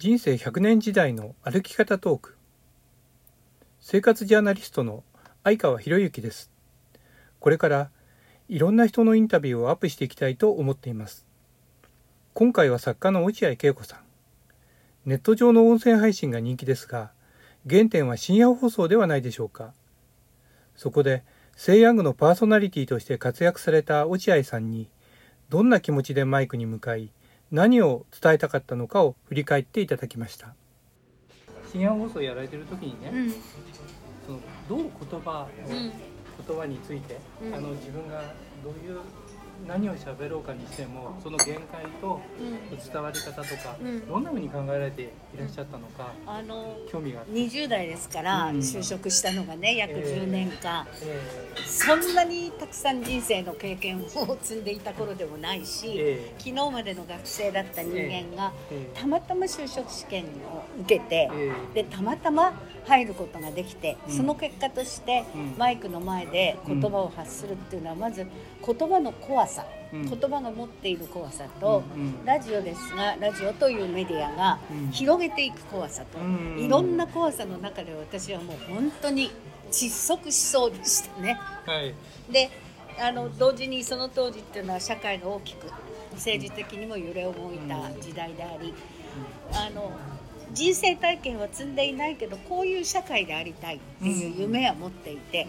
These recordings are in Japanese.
人生100年時代の歩き方トーク。生活ジャーナリストの相川博之です。これからいろんな人のインタビューをアップしていきたいと思っています。今回は作家の落合恵子さん。ネット上の音声配信が人気ですが原点は深夜放送ではないでしょうか。そこでセイヤングのパーソナリティとして活躍された落合さんにどんな気持ちでマイクに向かい何を伝えたかったのかを振り返っていただきました。深夜放送やられてる時にね、うん、そのどう言葉、うん、言葉について、うん、あの自分がどういう何を喋ろうかにしてもその限界と伝わり方とか、うん、どんなふうに考えられていらっしゃったのか、あの興味があって。20代ですから、就職したのがね約10年間、えー、そんなにたくさん人生の経験を積んでいた頃でもないし、えー、昨日までの学生だった人間が、えー、たまたま就職試験を受けて、でたまたま入ることができて、その結果としてマイクの前で言葉を発するっていうのはまず言葉の怖さ、言葉が持っている怖さと、ラジオですがラジオというメディアが広げていく怖さと、いろんな怖さの中で私はもう本当に窒息しそうでしたね。はい、であの同時にその当時っていうのは社会が大きく政治的にも揺れ動いた時代であり、あの人生体験は積んでいないけどこういう社会でありたいっていう夢は持っていて、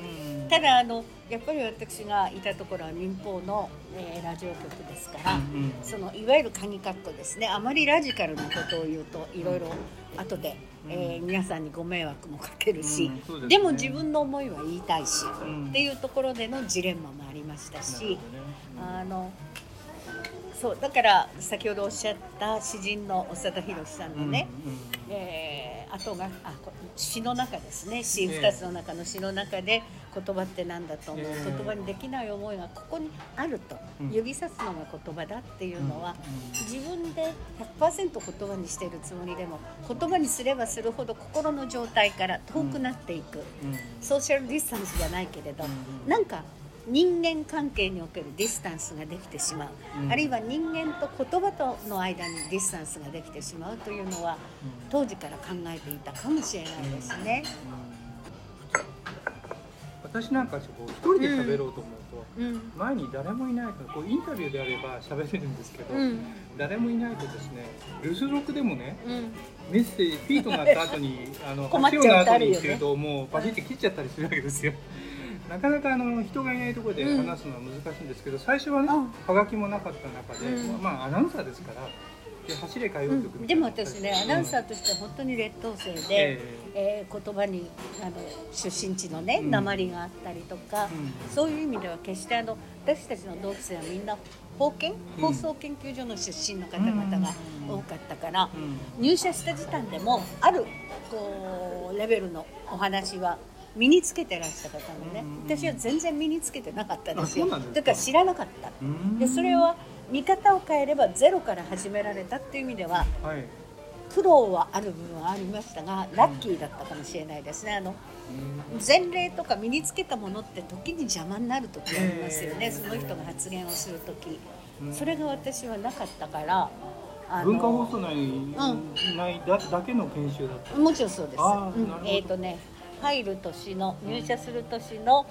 ただあのやっぱり私がいたところは民放の、えー、ラジオ局ですから、そのいわゆる鍵括弧ですね。あまりラジカルなことを言うといろいろ後で、えー、皆さんにご迷惑もかけるし、ででも自分の思いは言いたいし、っていうところでのジレンマもありましたし、あのそうだから先ほどおっしゃった詩人の長田博さんのね、うんうん、えー、後があ詩の中ですね。詩2つの中の詩の中で言葉って何だと思う、言葉にできない思いがここにあると、指さすのが言葉だっていうのは、自分で100%言葉にしてるつもりでも言葉にすればするほど心の状態から遠くなっていく、ソーシャルディスタンスじゃないけれど、なんか人間関係におけるディスタンスができてしまう、うん、あるいは人間と言葉との間にディスタンスができてしまうというのは、当時から考えていたかもしれないですね。私なんかこう一人で喋ろうと思うと、うん、前に誰もいないからこうインタビューであれば喋れるんですけど、うん、誰もいないとですね留守録でもね、うん、メッセージピートがあった後にあの 困っちゃっていうともうパシッて切っちゃったりするわけですよ。なかなかあの人がいないところで話すのは難しいんですけど、最初はね、はがきもなかった中で、まあアナウンサーですから。で走れ歌謡曲みたいな、でも私ねアナウンサーとしては本当に劣等生で、えー、えー、言葉にあの出身地のね鉛があったりとか、そういう意味では決してあの私たちの同期生はみんな放研？放送研究所の出身の方々が多かったから、入社した時点でもあるこうレベルのお話は身につけてらした方もね、私は全然身につけてなかったですよ。だから知らなかった。でそれは見方を変えればゼロから始められたっていう意味では、はい、苦労はある部分はありましたがラッキーだったかもしれないですね。あの前例とか身につけたものって時に邪魔になる時ありますよね、その人が発言をする時、それが私はなかったから文化放送内,、うん、内だだけの研修だった。もちろんそうです、うん、えっ、ー、とね入る年の入社する年の、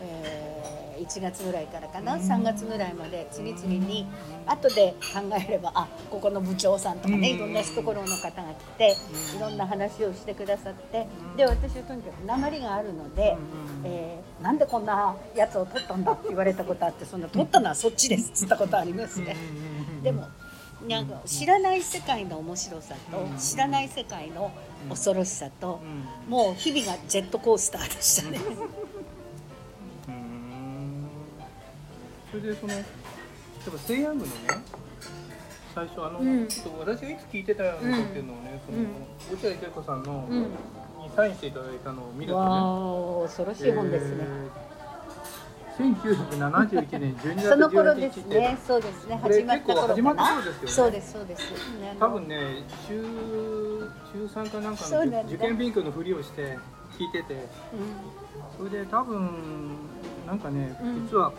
えー、1月ぐらいからかな。3月ぐらいまで次々に後で考えればあここの部長さんとかねいろんなところの方が来ていろんな話をしてくださってで私はとにかく鉛があるので、えー、なんでこんなやつを取ったんだって言われたことあってそんな取ったのはそっちですっつったことありますね。でもなんか知らない世界の面白さと知らない世界の恐ろしさと、もう日々がジェットコースターでしたね。それでその例えばセイヤングのね最初あの、うん、ちょっと私がいつ聞いてたのかっていうのをね、その落合恵子さんの、にサインしていただいたのを見るとね、恐ろしい本ですね。えー1971年12月 その頃ですね。そうですね。始まった頃始まった頃ですよね。そうですそうです。多分ね中中三かなんかの、ね、受験勉強のふりをして聞いてて、うん、それで多分なんかね、実は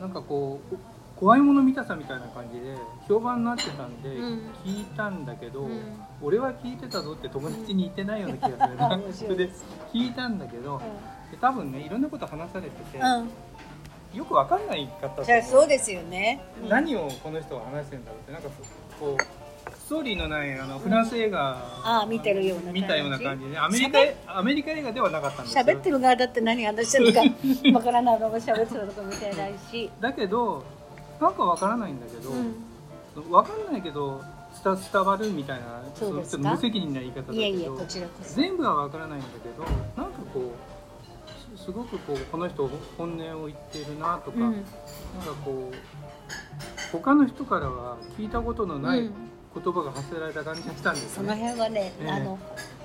なんかこう怖いもの見たさみたいな感じで評判になってたんで聞いたんだけど、うん、俺は聞いてたぞって友達に言ってないような気がするな、それで聞いたんだけど、で多分ねいろんなこと話されてて、よくわかんないかったじゃそうですよね、何をこの人は話してんだろうってなんかこうストーリーのないあのフランス映画、あ見てるような見たような感じでアメリカアメリカ映画ではなかったんです喋ってる側だって何話してるか わからないのが喋ってるとか見てないし。だけどなんかわからないんだけど、うん、わかんないけど伝伝わるみたいなそうです無責任な言い方だけど全部はわからないんだけどなんかこうすごくこうこの人本音を言ってるなとか、うん、なんかこう他の人からは聞いたことのない言葉が発せられた感じがしたんです、ね、その辺はね、えー、あの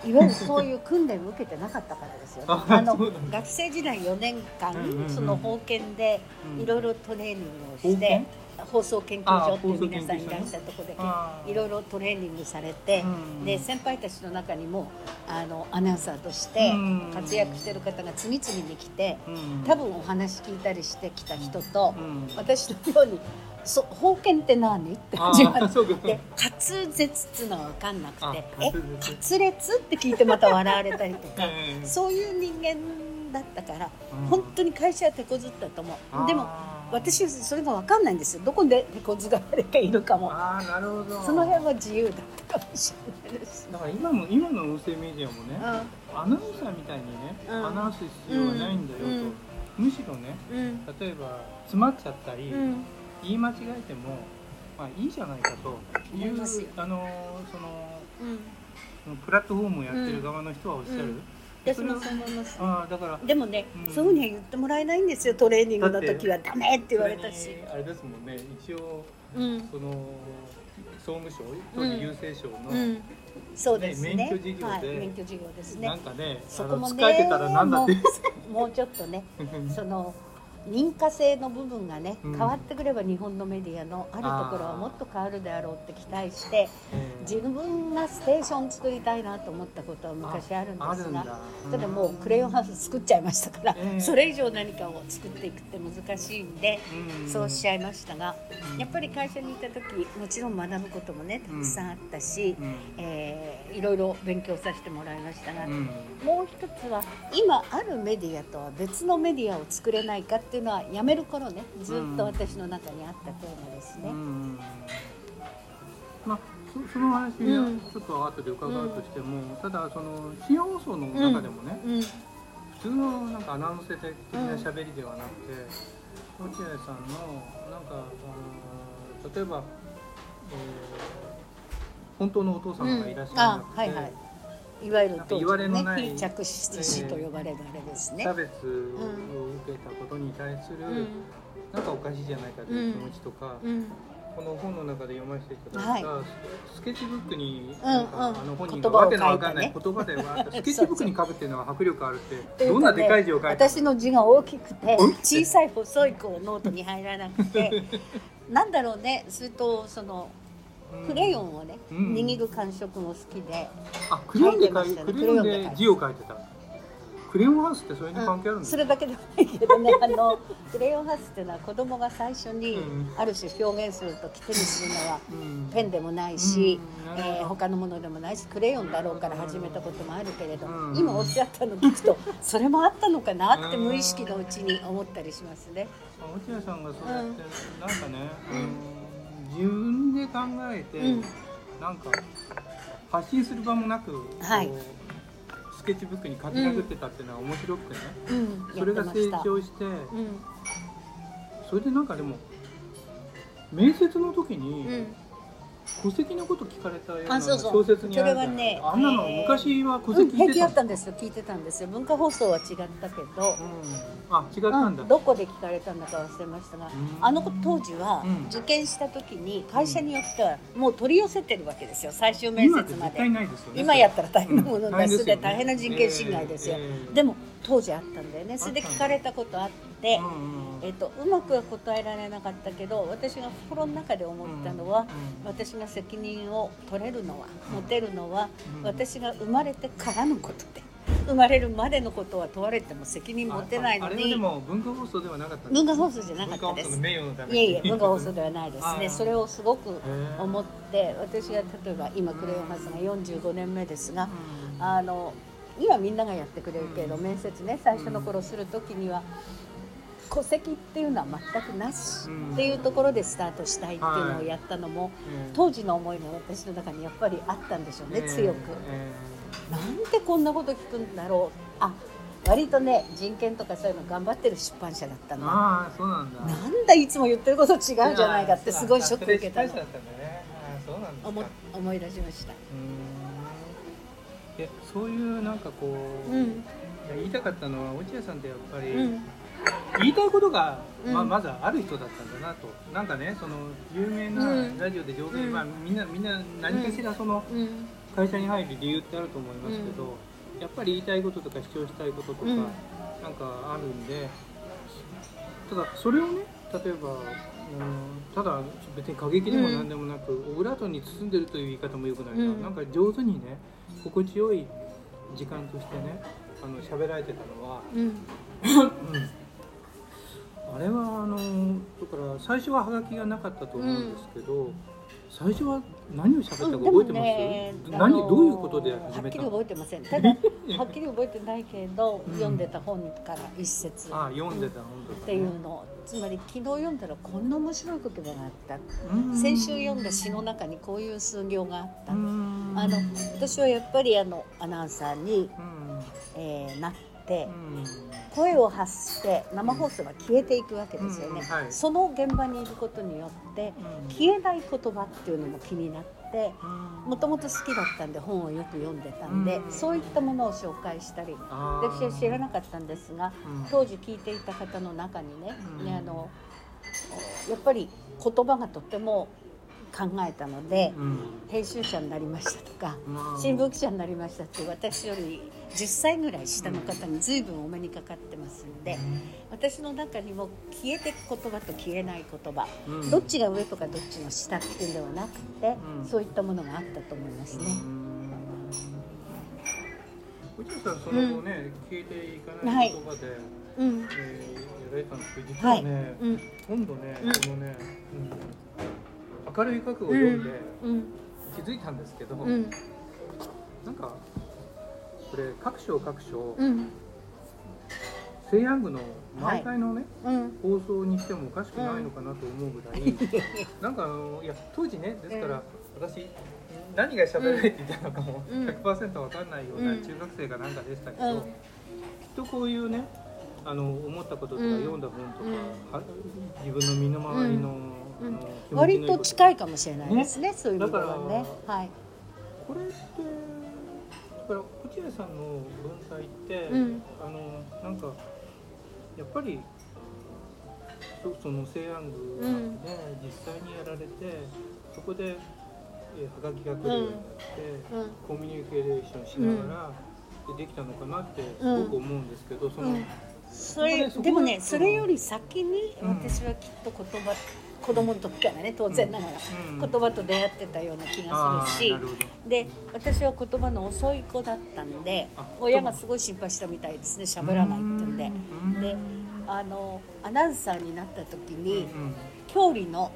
いわゆるそういう訓練を受けてなかったからですよ、ね、あの学生時代4年間、その法研でいろいろトレーニングをして、放送研究所っていう皆さんいらっしゃるところでいろいろトレーニングされて、で先輩たちの中にもあのアナウンサーとして活躍してる方が次々に来て、多分お話聞いたりしてきた人と、私のようにそ封建って何？って始まって滑舌っつうのは分かんなくて「え滑裂?」って聞いてまた笑われたりとか、そういう人間だったから、うん、本当に会社は手こずったと思う。でも私それが分かんないんですよ。どこで手こずが誰かいるかも。あなるほど。その辺は自由だったかもしれないです。だから今も今の音声メディアもね、アナウンサーみたいにね、アナウンス必要はないんだよと、むしろね、例えば詰まっちゃったり、言い間違えても、まあ、いいじゃないかと。いうあのその、うん、プラットフォームをやってる側の人はおっしゃる。うん私もそう思います、あだからでもね、うん、そういうふうには言ってもらえないんですよトレーニングの時は。ダメって言われたし。あれですもんね一応、うん、その総務省郵政省の、うん。そうですね。免許事業で、はい、免許事業ですね。なんかね、そこもね、使えてたらなんだってもうちょっとね、その認可制の部分がね、変わってくれば日本のメディアのあるところはもっと変わるであろうって期待して自分がステーション作りたいなと思ったことは昔あるんですがただ。もうクレヨンハウス作っちゃいましたから、それ以上何かを作っていくって難しいんで、そうしちゃいましたがやっぱり会社にいた時もちろん学ぶこともねたくさんあったし、えー、いろいろ勉強させてもらいましたが、もう一つは今あるメディアとは別のメディアを作れないかってっていうのはやめる頃ねずっと私の中にあったテーマですね。まあそその話はちょっと後で伺うとしても、うん、ただその新放送の中でもね、うん、普通のなんかアナウンス的な喋りではなくて、落合さんのなんかあの例えば、えー、本当のお父様がいらっしゃらなくて、はいはいいわゆる当時のね非着死と呼ばれるあれですね。差別を受けたことに対する、うん、なんかおかしいじゃないかという気持ちとか、うん、この本の中で読ませていただいた、はい、スケッチブックに、うんうん、あの本人がわけのわかんない言葉では、スケッチブックに書くっていうのは迫力あるって どんなでかい字を書いて、ね、私の字が大きくて小さい細いこうノートに入らなくて。なんだろうね。それとそのクレヨンをね、うん、握る感触も好きで。あクレヨンで書いてクレヨンで字を書いてた。クレヨンハウスってそれに関係あるんですか、うん、それだけではないけどね。あの クレヨンハウスっていうのは子供が最初にある種表現するとき手にするのはペンでもないし、うん、えー、他のものでもないしクレヨンだろうから始めたこともあるけれど、うん、今おっしゃったの聞くと それもあったのかなって無意識のうちに思ったりしますね。落合さんがそうやって、なんかね、うん自分で考えて、うん、なんか発信する場もなく、はい、スケッチブックに書き殴ってたっていうのは面白くてね、うん、それが成長して、うん、それでなんかでも面接の時に、戸籍のこと聞かれたような小説にあるね、あんなの昔は戸籍平気だったんですよ。聞いてたんですよ。文化放送は違ったけど、あ違ったんだ、どこで聞かれたんだか忘れましたが、あの当時は受験した時に会社によってはもう取り寄せてるわけですよ。最終面接まで。今やったら大変なものですで大変な人権侵害ですよ、でも当時あったんだよね。それで聞かれたことあって、えーと、うまくは答えられなかったけど私が心の中で思ったのは、私が責任を取れるのは持てるのは、私が生まれてからのことで生まれるまでのことは問われても責任持てないのにあれはでも文化放送ではなかった文化放送じゃなかったですいえいえ文化放送ではないですね。それをすごく思って私が例えば今クレヨンハウスが45年目ですがあの今みんながやってくれるけど面接ね最初の頃する時には戸籍っていうのは全くなしっていうところでスタートしたいっていうのをやったのも、当時の思いが私の中にやっぱりあったんでしょうね強く。なんでこんなこと聞くんだろう。あ割とね人権とかそういうの頑張ってる出版社だったの。あそうなんだ。なんだいつも言ってること違うじゃないかってすごいショック受けたの、ね、思思い出しましたえそういうなんかこう、うん、言いたかったのは落合さんってやっぱり、うん、言いたいことが、まあ、まずある人だったんだなと、うん、なんかねその有名なラジオで上手に、まあ、みんなみんな何かしらその、会社に入る理由ってあると思いますけど、うん、やっぱり言いたいこととか主張したいこととか、うん、なんかあるんでただそれをね例えば、うん、ただ別に過激でも何でもなく、オブラートに包んでるという言い方もよくないな、うん、なんか上手にね心地よい時間としてねあの喋られてたのは、うん。あれはあのだから最初はハガキがなかったと思うんですけど、最初は何を喋ったか覚えてます、ね、何どういうことではっきり覚えてません。ただ はっきり覚えてないけど、うん、読んでた本から一節。あ読んでた本っていうのつまり昨日読んだらこんな面白い言葉があった、先週読んだ詩の中にこういう数行があった、あの私はやっぱりあのアナウンサーに、えー、なって、声を発して生放送が消えていくわけですよね、うんはい、その現場にいることによって、消えない言葉っていうのも気になってもともと好きだったんで本をよく読んでたんで、そういったものを紹介したり私は知らなかったんですが、当時聞いていた方の中にね,、ねあのやっぱり言葉がとても考えたので、うん、編集者になりましたとか、うん、新聞記者になりましたって私より10歳ぐらい下の方に随分お目にかかってますんで、うん、私の中にも消えていく言葉と消えない言葉、どっちが上とかどっちの下っていうんではなくて、そういったものがあったと思いますね。内田さんその後ね、消えていかない言葉で、はい。うん。えー、やられたんですけど実はね、はい。うん、今度ね、このね、うん明るい覚悟を読ん。で気づいたんですけど、うん、なんかこれ各章各章、うん、西安宮の毎回のね、はい。うん、放送にしてもおかしくないのかなと思うぐらい、うん、なんかあのいや当時ねですから、私何が喋られていたのかも100%分かんないような中学生かなんかでしたけど、きっとこういうねあの思ったこととか読んだ本とか、自分の身の回りのうん、割と近いかもしれないですね、ね、そういう意味ではね。はい、これってだから落合さんの文才って、うん、あのなんかやっぱりそその西安宮で実際にやられて、そこで、えー、はがきが来るようになって、コミュニケーションしながら、でできたのかなってすごく思うんですけど、その。それでもねそれより先に私はきっと言葉子供の時からね当然ながら、言葉と出会ってたような気がするし。で私は言葉の遅い子だったんで親がすごい心配したみたいですね喋らないってんで。であのアナウンサーになった時に、郷里の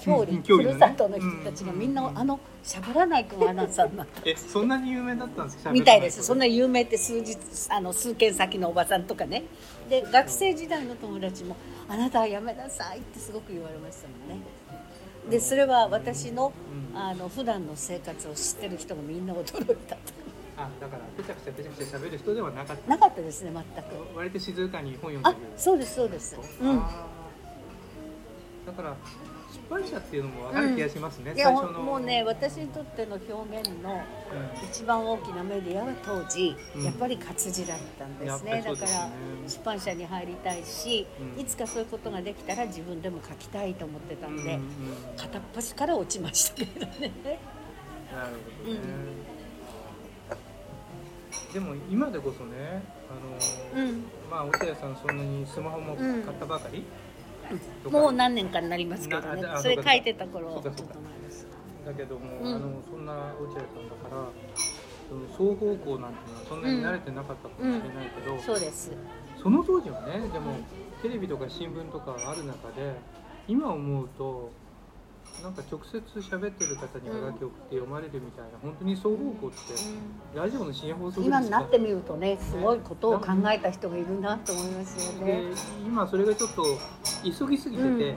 郷里、ふるさとの人たちがみんな、あの喋らない子がアナウンサーになった。えそんなに有名だったんですか？みたいです。そんな有名って数日あの数軒先のおばさんとかね。で学生時代の友達も「あなたはやめなさい」ってすごく言われましたもんね。でそれは私のあの普段の生活を知ってる人もみんな驚いたと。あだからぺちゃくちゃぺちゃくちゃ喋る人ではなかった。なかったですね全く。割と静かに本読んでる。そうですそうです。うん。だから版社っていうのも分かる気がしますね、うん、いやもうね私にとっての表現の一番大きなメディアは当時、うん、やっぱり活字だったんですね、ね、だから出版社に入りたいし、うん、いつかそういうことができたら自分でも書きたいと思ってたんで、うんうん、片っ端から落ちましたけどね。なるほどね、でも今でこそねあの、まあ落合さんそんなにスマホも買ったばかり、もう何年かになりますけどね。それ書いてた頃だけども、うん、あのそんな落合さんだからその双方向なんていうのはそんなに慣れてなかったかもしれないけど、うん、そうです。その当時はねでも、テレビとか新聞とかある中で今思うとなんか直接喋ってる方にはがき送って読まれるみたいな、本当に双方向って、ラジオの深夜放送今になってみるとねすごいことを考えた人がいるなと思いますよね。今それがちょっと急ぎすぎてて、うん、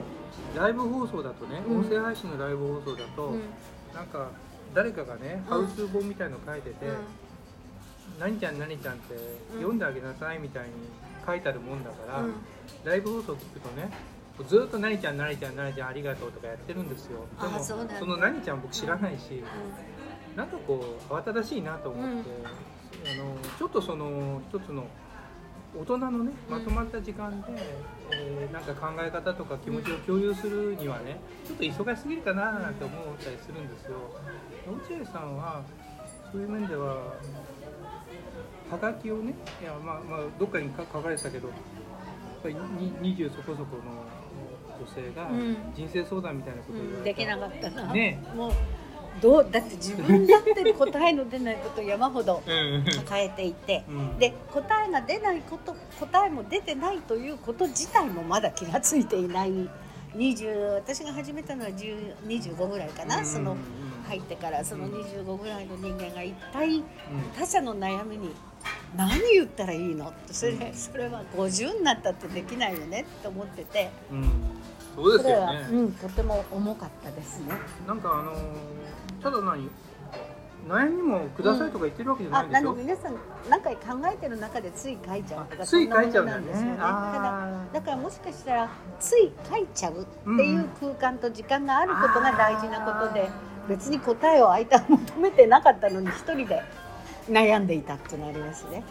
ライブ放送だとね、音声配信のライブ放送だと、うん、なんか誰かがね、ハウス本みたいの書いてて、何ちゃん。何ちゃんって読んであげなさいみたいに書いてあるもんだから、ライブ放送聞くとねずっと「何ちゃん何ちゃん何ちゃんありがとう」とかやってるんですよ。でもその何ちゃん僕知らないし、うん、なんかこう慌ただしいなと思って、うん、あのちょっとその一つの大人のねまとまった時間で、うん、えー、なんか考え方とか気持ちを共有するにはねちょっと忙しすぎるかななんて思ったりするんですよ。落合さんはそういう面でははがきをねいやまあまあどっかに書かれてたけどやっぱり20そこそこの女性が人生相談みたいなことを言われた、できなかったな、ね、もうどうだって自分だって答えの出ないことを山ほど抱えていて、うん、で答えが出ないこと答えも出てないということ自体もまだ気が付いていない。20私が始めたのは25ぐらいかな、うん、その入ってからその25ぐらいの人間が一体他者の悩みに何言ったらいいの？それそれは50になったってできないよねって思ってて、うん、そうですよね、うん、とても重かったですね。なんかあのただ何悩みもくださいとか言ってるわけじゃないでしょ、うん、皆さん何回考えてる中でつい書いちゃうとかつい書いちゃうんですよね。ただだからもしかしたらつい書いちゃうっていう空間と時間があることが大事なことで、別に答えを相手は求めてなかったのに一人で悩んでいたっていうのありますね。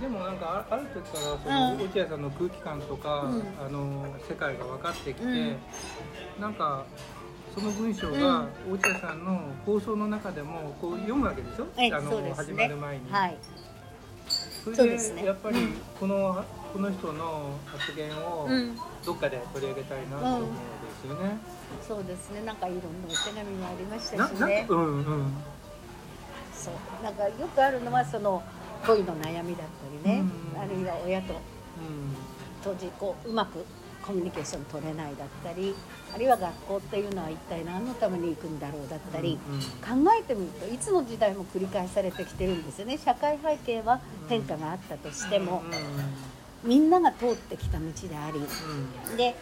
でもなんかある時からその落合さんの空気感とか、うん、あの世界が分かってきて、うん、なんかその文章が落合さんの放送の中でもこう読むわけでしょ、うん、あの、ね、始まる前に。はい、それでやっぱりこのこの人の発言をどっかで取り上げたいなと思うんですよね。そうですねなんかいろんなお手紙もありましたしね。うんうんそう。なんかよくあるのはその恋の悩みだったりね、うん、あるいは親と、当時こううまくコミュニケーション取れないだったりあるいは学校っていうのは一体何のために行くんだろうだったり、うんうん、考えてみるといつの時代も繰り返されてきてるんですよね。社会背景は変化があったとしても、みんなが通ってきた道であり、で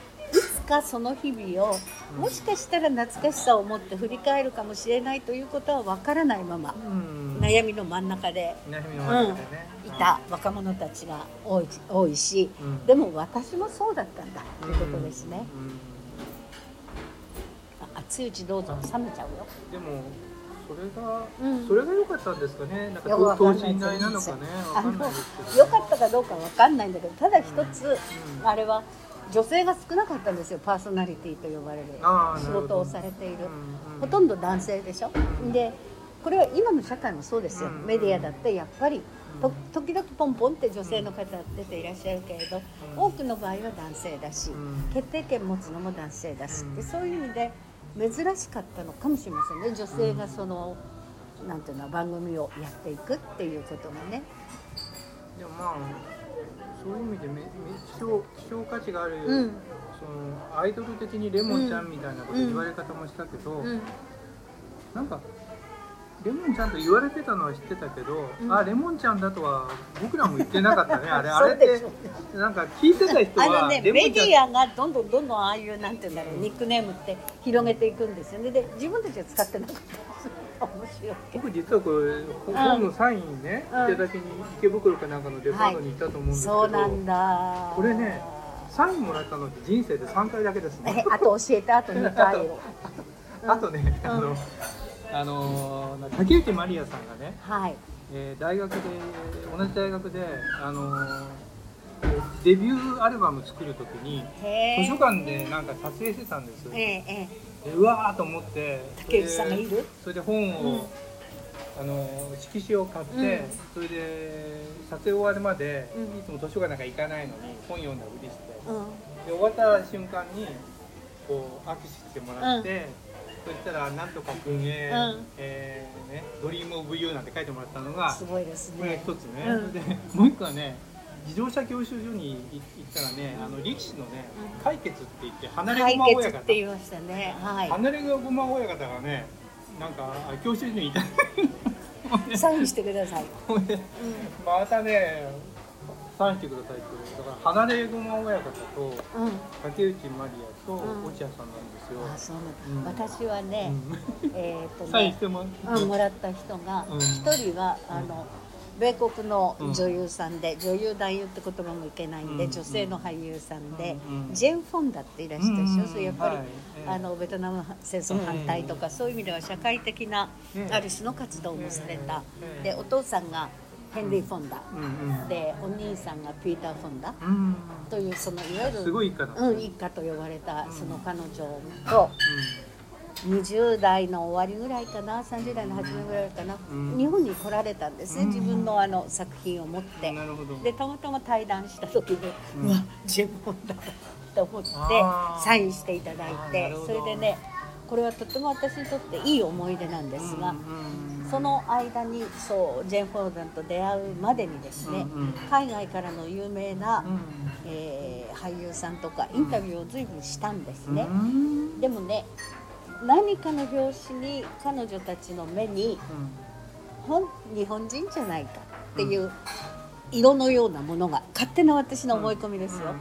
かその日々をもしかしたら懐かしさを持って振り返るかもしれないということは分からないまま、悩みの真ん中で、うん、いた若者たちが多い多いし、でも私もそうだったんだということですね。熱いうちどうぞ冷めちゃうよ。でもそれが、うん、それが良かったんですかね。なんか等身大なのかね。良かったかどうかわかんないんだけど、ただ一つ、あれは女性が少なかったんですよパーソナリティと呼ばれる。仕事をされている、ほとんど男性でしょ、でこれは今の社会もそうですよ、メディアだってやっぱりと時々ポンポンって女性の方出ていらっしゃるけれど多くの場合は男性だし決定権持つのも男性だしでそういう意味で珍しかったのかもしれませんね。女性がそのなんていうの番組をやっていくっていうことがね。でもまあそういう意味でめ希少希少価値がある、うん、そのアイドル的にレモンちゃんみたいなこと言われ方もしたけど、うん、なんかレモンちゃんと言われてたのは知ってたけど、うん、あレモンちゃんだとは僕らも言ってなかったね。あれあれってなんか聞いてた人はあのねメディアがどんどんどんどんああいうなんていうんだろうニックネームって広げていくんですよね。で自分たちは使ってなかった僕実はこれ本のサインね、うん、いただきに池袋かなんかのデパートに行ったと思うんですけど、はい、そうなんだ。これねサインもらったのって人生で3回だけですね。あと教えて あと2回あとね、あの、あの竹内まりやさんがね、はい。えー、大学で同じ大学であのデビューアルバム作るときに図書館でなんか撮影してたんですよ、ええうわーと思って竹内さんがいる？それで本を、うん、あの色紙を買って、うん、それで撮影終わるまで、うん、いつも図書館なんか行かないのに本読んだふりして、で終わった瞬間にこう握手してもらって、そしたら「なんとか君へ、うん、えー、ね「 Dream of you なんて書いてもらったのがすごいですね。これ一つね、うん。でもう一個はね自動車教習所に行ったらね、あの力士のね、魁傑って言って放駒親方魁傑って言いましたね。はい。放駒親方がねなんかあ教習所にいた。サインしてください、またねサインしてくださいってだから離れ駒親方と竹内まりやとうん。落合さんなんですよ、あそううんなん。だ、私はね、うん。えっ、とねサインして。もらった人がうん。一、人はあの米国の女優さんで、女優男優って言葉もいけないんで、うん。女性の俳優さんで、うん。ジェーン・フォンダっていらっしゃるでしょ、うん。それやっぱり、はい。あのベトナム戦争反対とか、そういう意味では社会的な、ええある種の活動もされた、ええでお父さんがヘンリー・フォンダ、うん。うん。でお兄さんがピーター・フォンダ。うん。というそのいわゆるうん、一家と呼ばれたその彼女と20代の終わりぐらいかな30代の初めぐらいかな、うん。日本に来られたんですね、うん。自分のあの作品を持って。でたまたま対談した時に、ううんわ自分だと思ってサインしていただいてそれでねこれはとても私にとっていい思い出なんですが、その間にそうジェーン・フォーダンと出会うまでにですね、うんうん。海外からの有名な、うん。えー俳優さんとかインタビューを随分したんですね、うん。でもね何かの拍子に彼女たちの目にほん日本人じゃないかっていう色のようなものが勝手な私の思い込みですよ、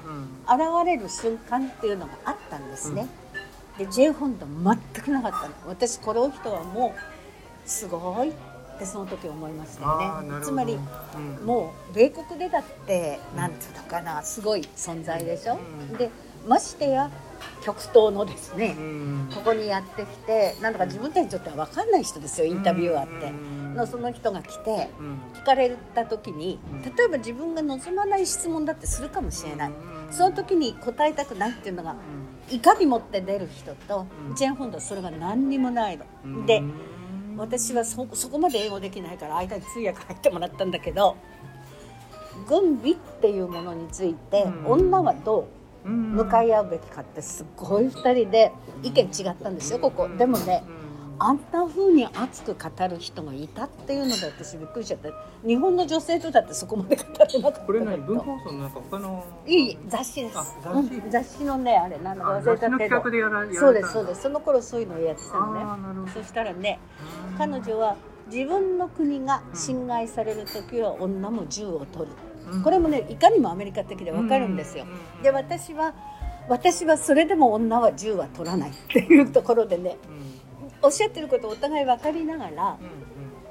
現れる瞬間っていうのがあったんですね、で J ホンダ全くなかったの。私この人はもうすごいってその時思いましたよね。つまりうん。もう米国でだってなんていうのかなすごい存在でしょ、うん。でましてや極東のですね、うん。ここにやってきてなんだか自分たちにとっては分かんない人ですよインタビュアーって、うん。のその人が来てうん。聞かれた時にうん。例えば自分が望まない質問だってするかもしれない、うん。その時に答えたくないっていうのが怒り持って出る人と、うん。ジェーン・フォンドはそれが何にもないの、うん。で私はそそこまで英語できないから間に通訳入ってもらったんだけど軍備っていうものについて、うん。女はどう？うん向かい合うべきかってすっごい2人で意見違ったんですよここ。でもねあんな風に熱く語る人がいたっていうので私びっくりしちゃって日本の女性とだってそこまで語れなかった。これ何文化放送のなんか他の。いい雑誌です。あ雑誌。のねあれなんだ忘れたけど。そうですそうです。その頃そういうのをやってたのね。そしたらね彼女は自分の国が侵害される時は女も銃を取るうん。これもねいかにもアメリカ的でわかるんですよ。うんで私は私はそれでも女は銃は取らないっていうところでねうん。おっしゃってることをお互い分かりながら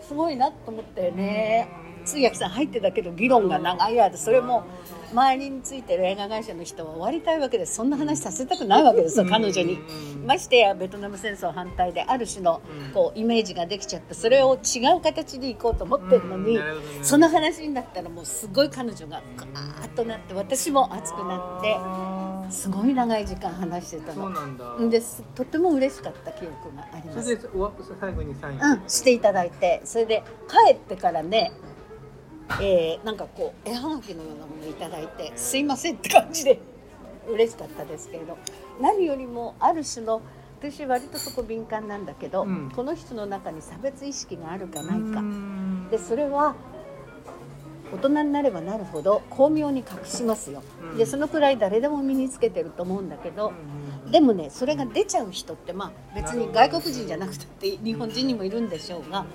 すごいなと思ったよね。通訳さん入ってたけど議論が長い間それも周りについてる映画会社の人は終わりたいわけですそんな話させたくないわけですよ彼女に。ましてやベトナム戦争反対である種のうん。こうイメージができちゃってそれを違う形でいこうと思ってるのにその話になったらもうすごい彼女がガーッとなって私も熱くなってすごい長い時間話してたの。です。とても嬉しかった記憶があります。それで最後にサイン。うん、していただいてそれで帰ってからね、えーなんかこう絵はがきのようなものをいただいてすいませんって感じで嬉しかったですけれど何よりもある種の私割とそこ敏感なんだけど、うん。この人の中に差別意識があるかないか。うん。でそれは大人になればなるほど巧妙に隠しますよ、うん。でそのくらい誰でも身につけてると思うんだけど、うんでもねそれが出ちゃう人ってまあ別に外国人じゃなくたって日本人にもいるんでしょうが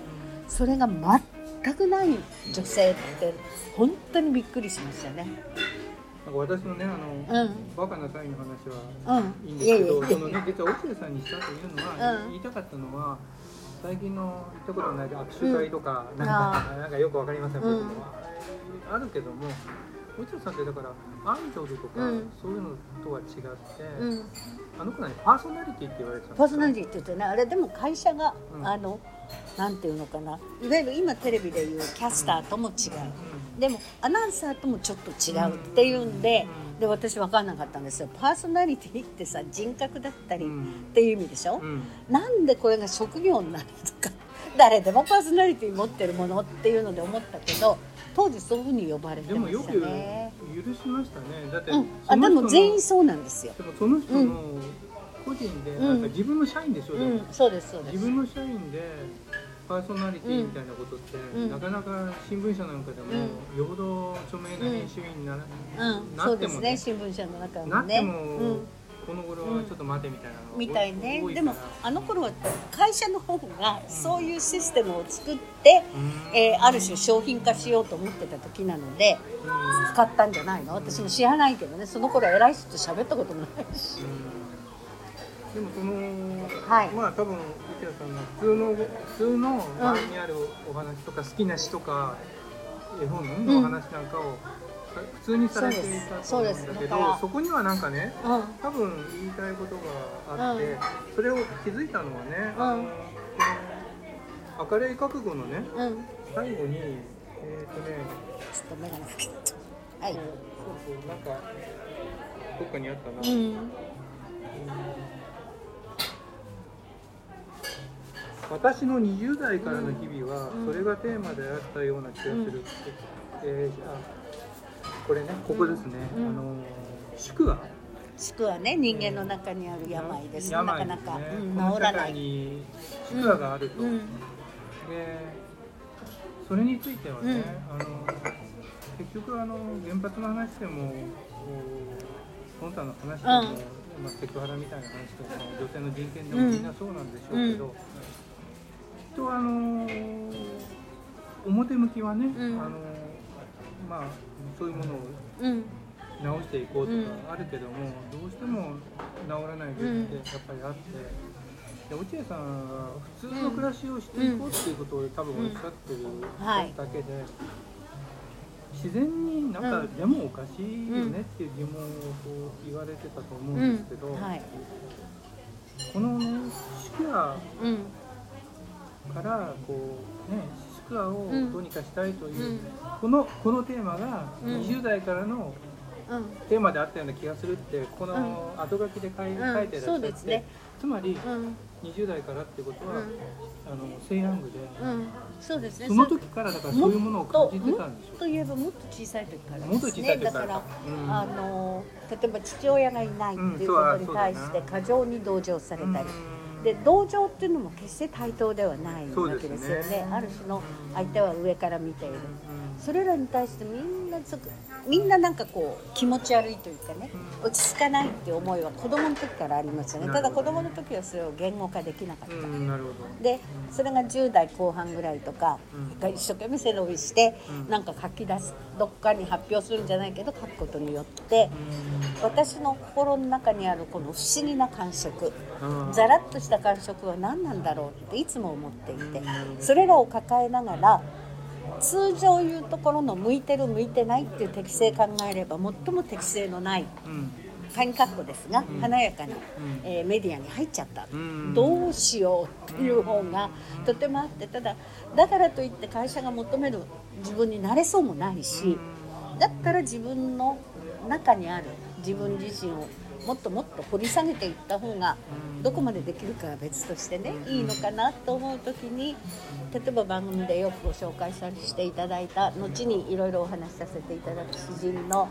それが全くない女性って本当にびっくりしましたね。なんか私のねあの、うん。バカなサインの話はうん、いいんですけど、いえいえ。そのね実は落合さんにしたというのは、うん。言いたかったのは最近の行ったことない握手会とか、うん。なんかなんかよくわかりません、うん。僕もあるけども落合さんってだからアイドルとか、うん。そういうのとは違って、うん、あの子はねパーソナリティって言われてたんですよ。パーソナリティって言うとねあれでも会社が、うん。あのなんていうのかな。いわゆる今テレビでいうキャスターとも違う、でもアナウンサーともちょっと違うっていうんで,、で私分かんなかったんですよ。パーソナリティってさ人格だったりっうん。ていう意味でしょ、うん。なんでこれが職業になるとか 誰でもパーソナリティ持ってるものっていうので思ったけど当時そういうふうに呼ばれてでもよくましたね。許しましたね。だって、うん、あでも全員そうなんですよ。でもその人の個人で、うん。なんか自分の社員でしょ、うん、そうですそうです。自分の社員でパーソナリティみたいなことって、うん、なかなか新聞社なんかでも、うん、よほど著名な編集員にな,、うん。なっても、ね、新聞社の中もね。この頃はちょっと待てみたいなの、みたいね。でもあの頃は会社の方がそういうシステムを作って、うん、えー、ある種商品化しようと思ってた時なので、使ったんじゃないの？私も知らないけどね。その頃偉い人と喋ったこともないし。でもその、はい、まあ多分内田さんの普通の普通の周りにあるお話とか好きな詩とか絵本のお話なんかを、普通にされていたと思うんだけどそこにはなんかね、うん、多分言いたいことがあって、うん、それを気づいたのはね、うん、あの明るい覚悟のね、最後にえっ、ー、とねちょっと眼鏡かけはい。そうそうなんかどっかにあったな、うん私の20代からの日々はそれがテーマであったような気がする、うん、えー、あこれねここですね、うん、あの宿話宿話ね人間の中にある病です、ね、なかなか、うん、治らない。に宿話があると、でそれについてはね、あの結局あの原発の話でもその他の話でも、まあ、セクハラみたいな話とか女性の人権でもみんなそうなんでしょうけど、とあの表向きはね、うん、あのまあそういうものを直していこうとかあるけども、うん、どうしても治らない病気ってやっぱりあって。で落合さんは普通の暮らしをしていこうっていうことを多分おっしゃってるだけで、自然になんか、でもおかしいよねっていう疑問をこう言われてたと思うんですけど、はい、このねからこうね宿話をどうにかしたいという、うん、このこのテーマが20代からのテーマであったような気がするってこの後書きで書い,、書いてらっしゃって、ね、つまり、20代からってことは、あの西ヤングで、そうですね。その時からだからそういうものを感じてたんでしょうといえばもっと小さい時からもっと小さい時から。だから、あの例えば父親がいないっていうことに対して過剰に同情されたり。で同情っていうのも決して対等ではないわけですよね、ね、ある種の相手は上から見ている、それらに対してみんなみんななんかこう気持ち悪いというかね落ち着かないって思いは子供の時からありますよね。ただ子供の時はそれを言語化できなかった、でそれが10代後半ぐらいとか、うん、一生懸命背伸びして、うん、なんか書き出すどっかに発表するんじゃないけど書くことによって、うん、私の心の中にあるこの不思議な感触、ざらっとした感触は何なんだろうっていつも思っていてそれらを抱えながら通常言うところの向いてる向いてないっていう適性考えれば最も適性のない、鍵括弧ですが、華やかな、えー、メディアに入っちゃった、どうしようっていう方がとてもあってただだからといって会社が求める自分になれそうもないしだったら自分の中にある自分自身をもっともっと掘り下げていった方がどこまでできるかは別としてねいいのかなと思う時に例えば番組でよくご紹介させていただいた後にいろいろお話しさせていただく詩人の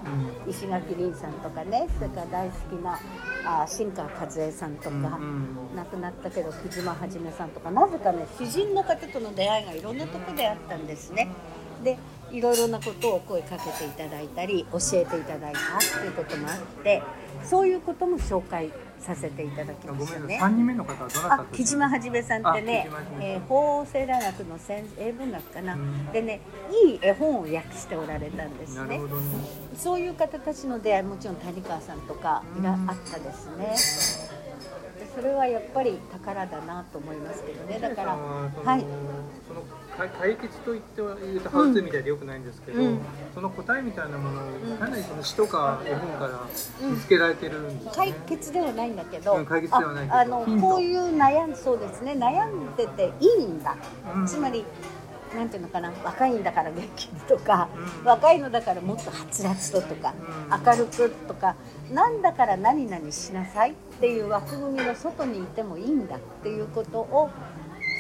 石垣凛さんとかねそれから大好きなあ新川和恵さんとか、亡くなったけど木島はじめさんとかなぜかね詩人の方との出会いがいろんなとこであったんですね。でいろいろなことを声かけていただいたり教えていただいたっていうこともあってそういうことも紹介させていただきましたね。三人目の方はどなた木島はじめさんってね、えー、法政大学の先英文学かな、でねいい絵本を訳しておられたんですね。ねそういう方たちの出会いもちろん谷川さんとかいらあったですね。はやっぱり宝だなと思いますけどね。だからはい。その解決と言っては言うとハウツーみたいでよくないんですけど、うん、その答えみたいなものをかなりその詩とか絵本から見つけられてるんです、ね、解決ではないんだけど、うん、解決ではないあのこういう悩んそうですね。悩んでていいんだ、うん、つまりなんていうのかな若いんだから元気にとか、うん、若いのだからもっとはつらつととか、うん、明るくとかなんだから何々しなさいっていう枠組みの外にいてもいいんだっていうことを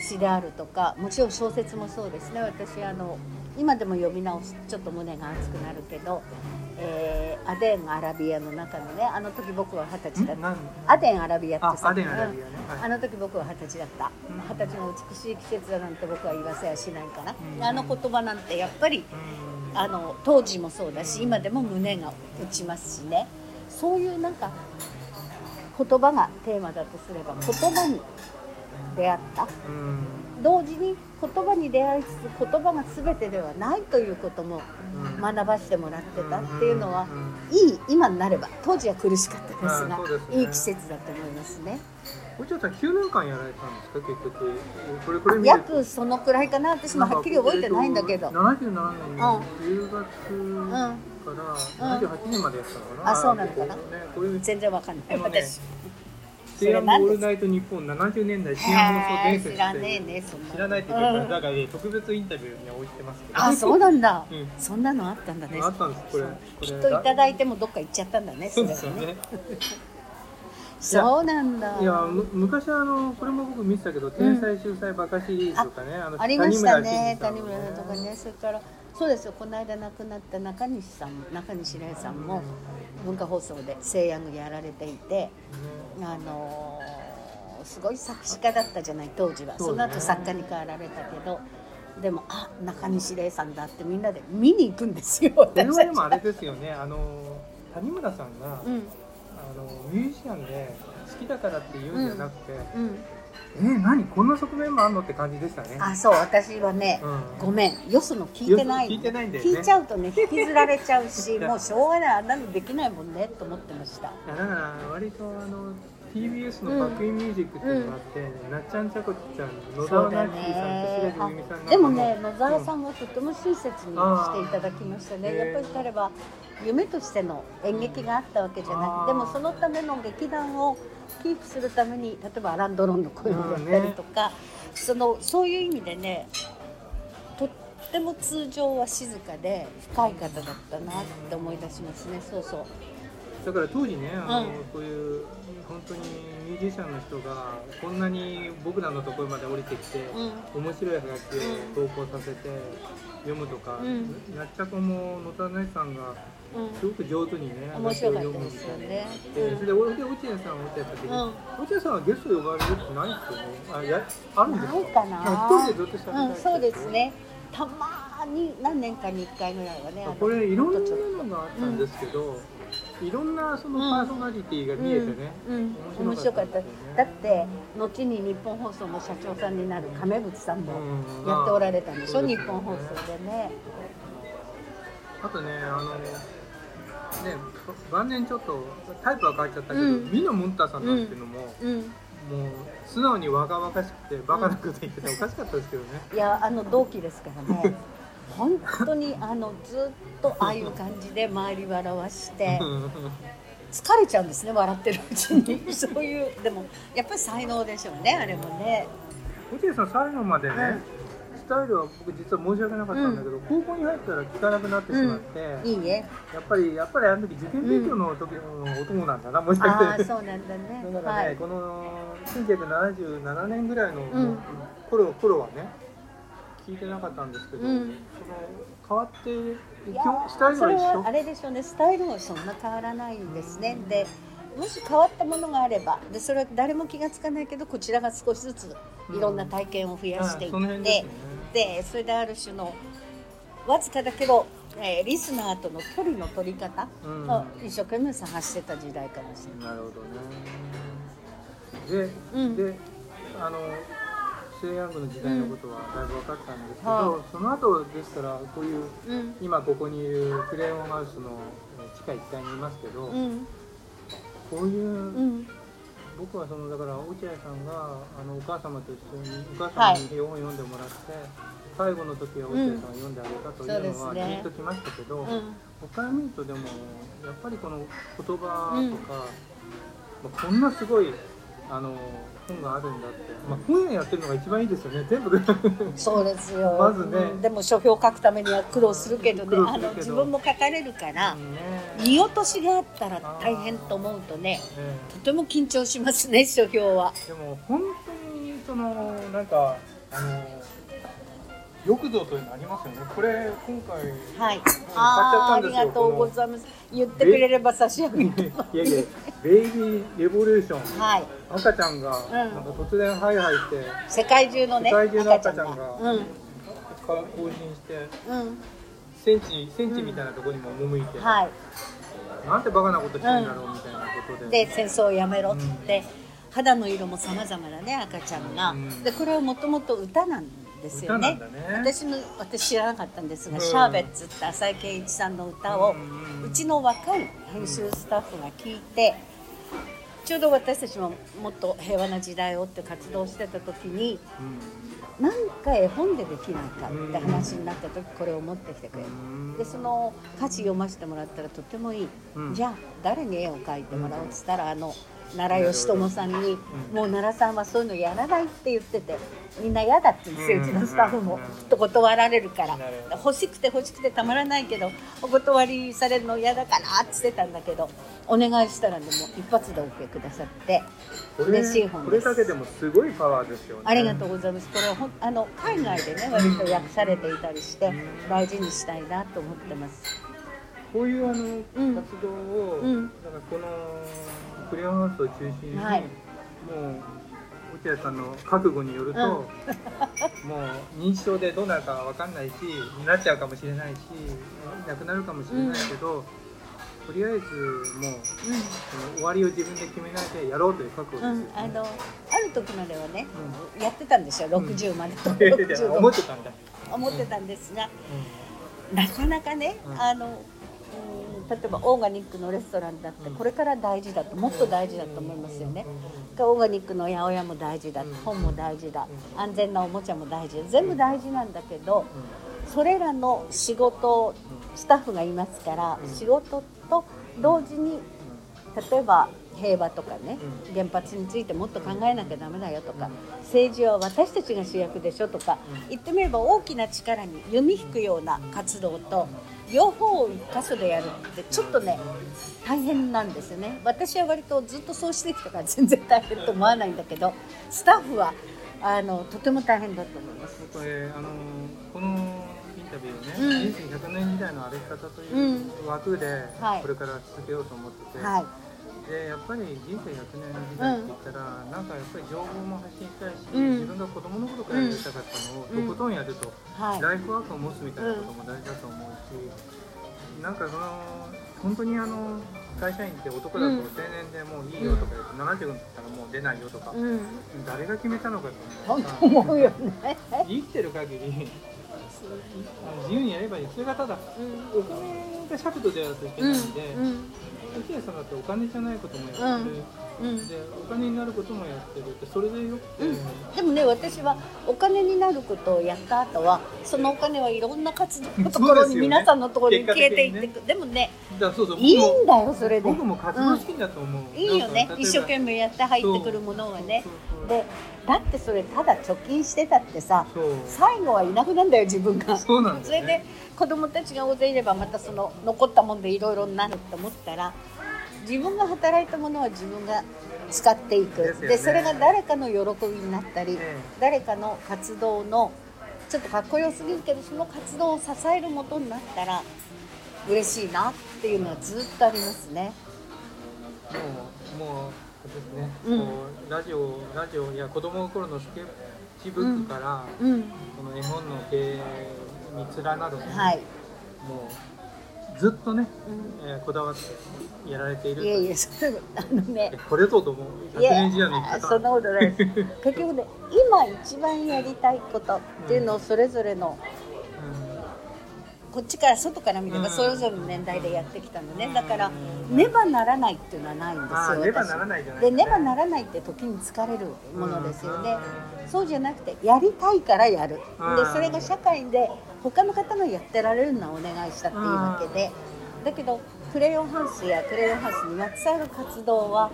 詩であるとかもちろん小説もそうですね。私あの今でも読み直すちょっと胸が熱くなるけど、えー、アデン・アラビアの中のねあの時僕は二十歳だった。アデン・アラビアってさ。あ,、ね。はい、あの時僕は二十歳だった。二十歳の美しい季節だなんて僕は言わせやしないかな、うん、あの言葉なんてやっぱり、うん、あの当時もそうだし今でも胸が打ちますしね。そういうなんか言葉がテーマだとすれば言葉に出会った、同時に言葉に出会いつつ言葉が全てではないということも学ばせてもらってたっていうのはいい今になれば当時は苦しかったですが、いい季節だと思いますね。おちゃさん9年間やられたんですか？結局。これこれ約そのくらいかな。私もはっきり覚えてないんだけど、えー、77年の10月から78年までやったのかな、あそうなのかな、ね、全然わかんない、ね、私西安オールナイト日本70年代新安放送伝説知らねえねそんな知らないっていうか、うん、だからね特別インタビューに置いてますけど。あそうなんだ、うん、そんなのあったんだね。あったんですこれ。きっといただいてもどっか行っちゃったんだねそうですよね。そうなんだ。いや昔あのこれも僕見てたけど「天才秀才バカシリーズ」とかね、あのありましたね谷村とかね。それからそうですよこの間亡くなった中西さん中西礼さんも文化放送で西洋やられていて、あのー、すごい作詞家だったじゃない当時はその後作家に変わられたけど。でもあ中西礼さんだってみんなで見に行くんですよ。これはでもあれですよね。あの谷村さんが、うん、あのミュージシャンで好きだからって言うんじゃなくて、うんうんえー、何？こんな側面もあんのって感じでしたね。あそう私はね、うん、ごめん。よその聞いてない。聞いてないんだよ、ね、聞いちゃうとね 引きずられちゃうしもうしょうがない。あんなのできないもんねと思ってました。だから割とあの TBS のバックインミュージックっていうのがあって、うん、なっちゃんちゃこちゃん野沢なっちさんと白石由美さんでもね野沢さんはとても親切にしていただきましたね、やっぱり彼は夢としての演劇があったわけじゃなくでもそのための劇団をキープするために例えばアラン・ドロンの声をやったりとか、ね、そのそういう意味でねとっても通常は静かで深い方だったなって思い出しますね。そうそう。だから当時ねあの、うん、こういう本当にミュージシャンの人がこんなに僕らのところまで降りてきて、うん、面白い話を投稿させて読むとか、うん、やっちゃこも野田ねさんがすごく上手にね、うん、面白かったですよね。で、それで俺で落合さん落合さんで、うん、落合さんはゲスト呼ばれるってないですよね。あ、やあるんですか？ないかな。一人でずっと喋りたい、うん、そうですね。たまに何年かに一回ぐらいはね。これいろんなのがあったんですけど。いろんなそのパーソナリティが見えてね、うんうんうん、面白かった、ね、だって後に日本放送の社長さんになる亀渕さんもやっておられたんでしょ、うん、日本放送でねあとねあのね、晩年ちょっとタイプは変わっちゃったけど、うん、ミノ・ムンタさんなんていうのも、うん、もう素直に若々しくてバカなこと言ってておかしかったですけどね。いやあの同期ですからね本当にあのずっとああいう感じで周り笑わして疲れちゃうんですね笑ってるうちに。そういうでもやっぱり才能でしょうねあれもね。落合さん最後までね、タイルは僕実は申し訳なかったんだけど、うん、高校に入ったら聞かなくなってしまって、うん、いいね。やっぱりやっぱりあの時受験勉強の時のお供なんだな、もしかして。そうなんだね。だからね、はい、この1977年ぐらいの頃,、頃はね聞いてなかったんですけど、その変わってスタイルは一緒？あれでしょうね。スタイルはそんな変わらないんですね、でもし変わったものがあればでそれは誰も気が付かないけどこちらが少しずついろんな体験を増やしていって、でそれである種のわずかだけど、えー、リスナーとの距離の取り方を一生懸命探してた時代かもしれない。なるほどね。で,、うん、であの西安部の時代のことはだいぶ分かったんですけど、うん、その後ですからこういう、うん、今ここにいるクレヨンハウスの地下1階にいますけど、うん、こういう僕はそのだから落合さんがあのお母様と一緒にお母様に絵本を読んでもらって、はい、最後の時は落合さんが読んであげたというのは聞いときましたけど、うん。ねうん、他を見るとでもやっぱりこの言葉とか、うん、こんなすごいあの本があるんだって、まあ、本屋やってるのが一番いいですよね。全部。そうですよ。まずね、うん、でも書評書くためには苦労するけどね。あの自分も書かれるから、ね、見落としがあったら大変と思うとね、ね、とても緊張しますね書評は。でも本当にそのなんかあの浴槽というのありますよね。これ今回はい。ああありがとうございます。言ってくれれば差し上げて。いやいやベイビーレボリューション。はい。赤ちゃんがなんか突然ハイハイして、世界中のね世界中の赤ちゃんが、うん、更新して、うん、センチセンチみたいなところにも赴いて、うん、はい。なんてバカなことしてんだろうみたいなことで。で戦争をやめろって。肌の色も様々なね赤ちゃんが、でこれはもともと歌なんですよね、ね、私も私知らなかったんですが、うん、シャーベッツって浅井健一さんの歌を、うん、うちの若い編集スタッフが聞いて、ちょうど私たちももっと平和な時代をって活動してた時に、うん、なんか絵本でできないかって話になった時これを持ってきてくれる、でその歌詞読ませてもらったらとてもいい、じゃあ誰に絵を描いてもらおうっつったらあの奈良義友さんに、もう奈良さんはそういうのやらないって言っててみんな嫌だって言うん。ですよ、うちのスタッフも、と断られるから。欲しくて欲しくてたまらないけどお断りされるの嫌だからって言ってたんだけどお願いしたらでも一発で OK くださって嬉しい本です。これだけでもすごいパワーですよね。ありがとうございます。これはほあの海外でね割と訳されていたりして大事にしたいなと思ってます。こういうあの活動を、うん、だからこのクリアハウスを中心に、はい、もう落合さんの覚悟によると、うん、もう認知症でどうなるかわかんないしなっちゃうかもしれないしなくなるかもしれないけど、うん、とりあえずもう、うん、終わりを自分で決めないでやろうという覚悟です、ね、あのある時まではね、やってたんですよ。60までと、思ってたんだ。思ってたんですが、なかなかね、あの例えばオーガニックのレストランだってこれから大事だともっと大事だと思いますよね。オーガニックの八百屋も大事だ本も大事だ安全なおもちゃも大事全部大事なんだけどそれらの仕事スタッフがいますから仕事と同時に例えば平和とかね原発についてもっと考えなきゃダメだよとか政治は私たちが主役でしょとか言ってみれば大きな力に弓引くような活動と両方を一箇所でやるってちょっとね大変なんですよね。私は割とずっとそうしてきたから全然大変と思わないんだけどスタッフはあのとても大変だと思います。あのこのインタビューね、うん、人生100年時代の歩き方という枠でこれから続けようと思ってて、はいでやっぱり人生100年の時代って言ったら、うん、なんかやっぱり情報も発信したいし、うん、自分が子供の頃からやりたかったのをとことんやると、はい、ライフワークを持つみたいなことも大事だと思うし、なんかその本当にあの会社員って男だと定年でもういいよとか言って、うん、70になったらもう出ないよとか、うん、誰が決めたのかと思思うよね。生きてる限り自由にやればいい。それがただ、お金が尺度でやるといけないんで、落合さんだってお金じゃないこともやってる、うん、でお金になることもやってる。ってそれでよくて、うん、でもね私はお金になることをやった後はそのお金はいろんな活動のところに、ね、皆さんのところに消えていってで,、ね、でもねそうそういいんだよそれで。僕も活動好きだと思う、うん、いいよね。一生懸命やって入ってくるものはねでだってそれただ貯金してたってさ最後はいなくなんだよ自分が。そうなん、ね、それで子供たちが大勢いればまたその残ったもんでいろいろになると思ったら自分が働いたものは自分が使っていく。で、ね、それが誰かの喜びになったり、誰かの活動のちょっとかっこよすぎるけどその活動を支えるもとになったら嬉しいなっていうのはずっとありますね。もうもうですね、うん、ラジオラジオや子供の頃のスケッチブックから、うん。うん、この絵本の経営に連なる、ね、はい、もうずっとね、うん、えー、こだわってやられているいやいやあのね。これぞと思う。100年時代の生きそんなことないです。結局ね今一番やりたいことっていうのをそれぞれの、こっちから外から見ればそれぞれの年代でやってきたのね。だからねばならないっていうのはないんですよねばならないじゃないでねばならないって時に疲れるものですよね。そうじゃなくてやりたいからやる。でそれが社会で他の方がやってられるのはお願いしたっていうわけで。だけどクレヨンハウスやクレヨンハウスにまつわる活動は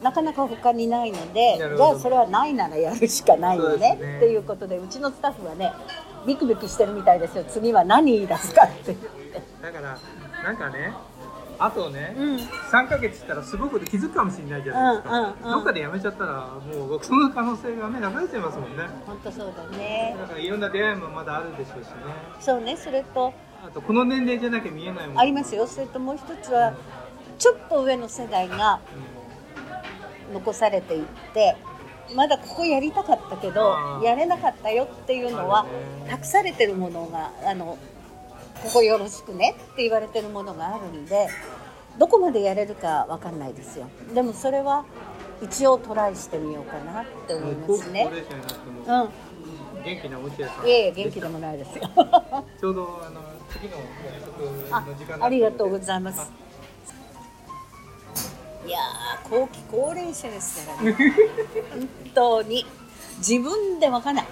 なかなか他にないのでじゃあそれはないならやるしかないよね。っていうことでうちのスタッフはねビクビクしてるみたいですよ。次は何言い出すかって。だからなんかねあとね、うん、3か月したらすごく気づくかもしれないじゃないですか、うんうんうん、どっかでやめちゃったらもうその可能性がねなくなっちゃいますもんね。本当そうだね。だからいろんな出会いもまだあるでしょうしね。そうねそれと。あとこの年齢じゃなきゃ見えないもん。ありますよ。それともう一つは、ちょっと上の世代が残されていってまだここやりたかったけどやれなかったよっていうのは託されてるものがあのここよろしくねって言われてるものがあるんでどこまでやれるか分かんないですよでもそれは一応トライしてみようかなって思いますね。うん。元気なお家ですいえいえ元気でもないですよ。ちょうどあの次のの時間ありがとうございます。いや後期高齢者ですからね。本当に。自分で分かんない。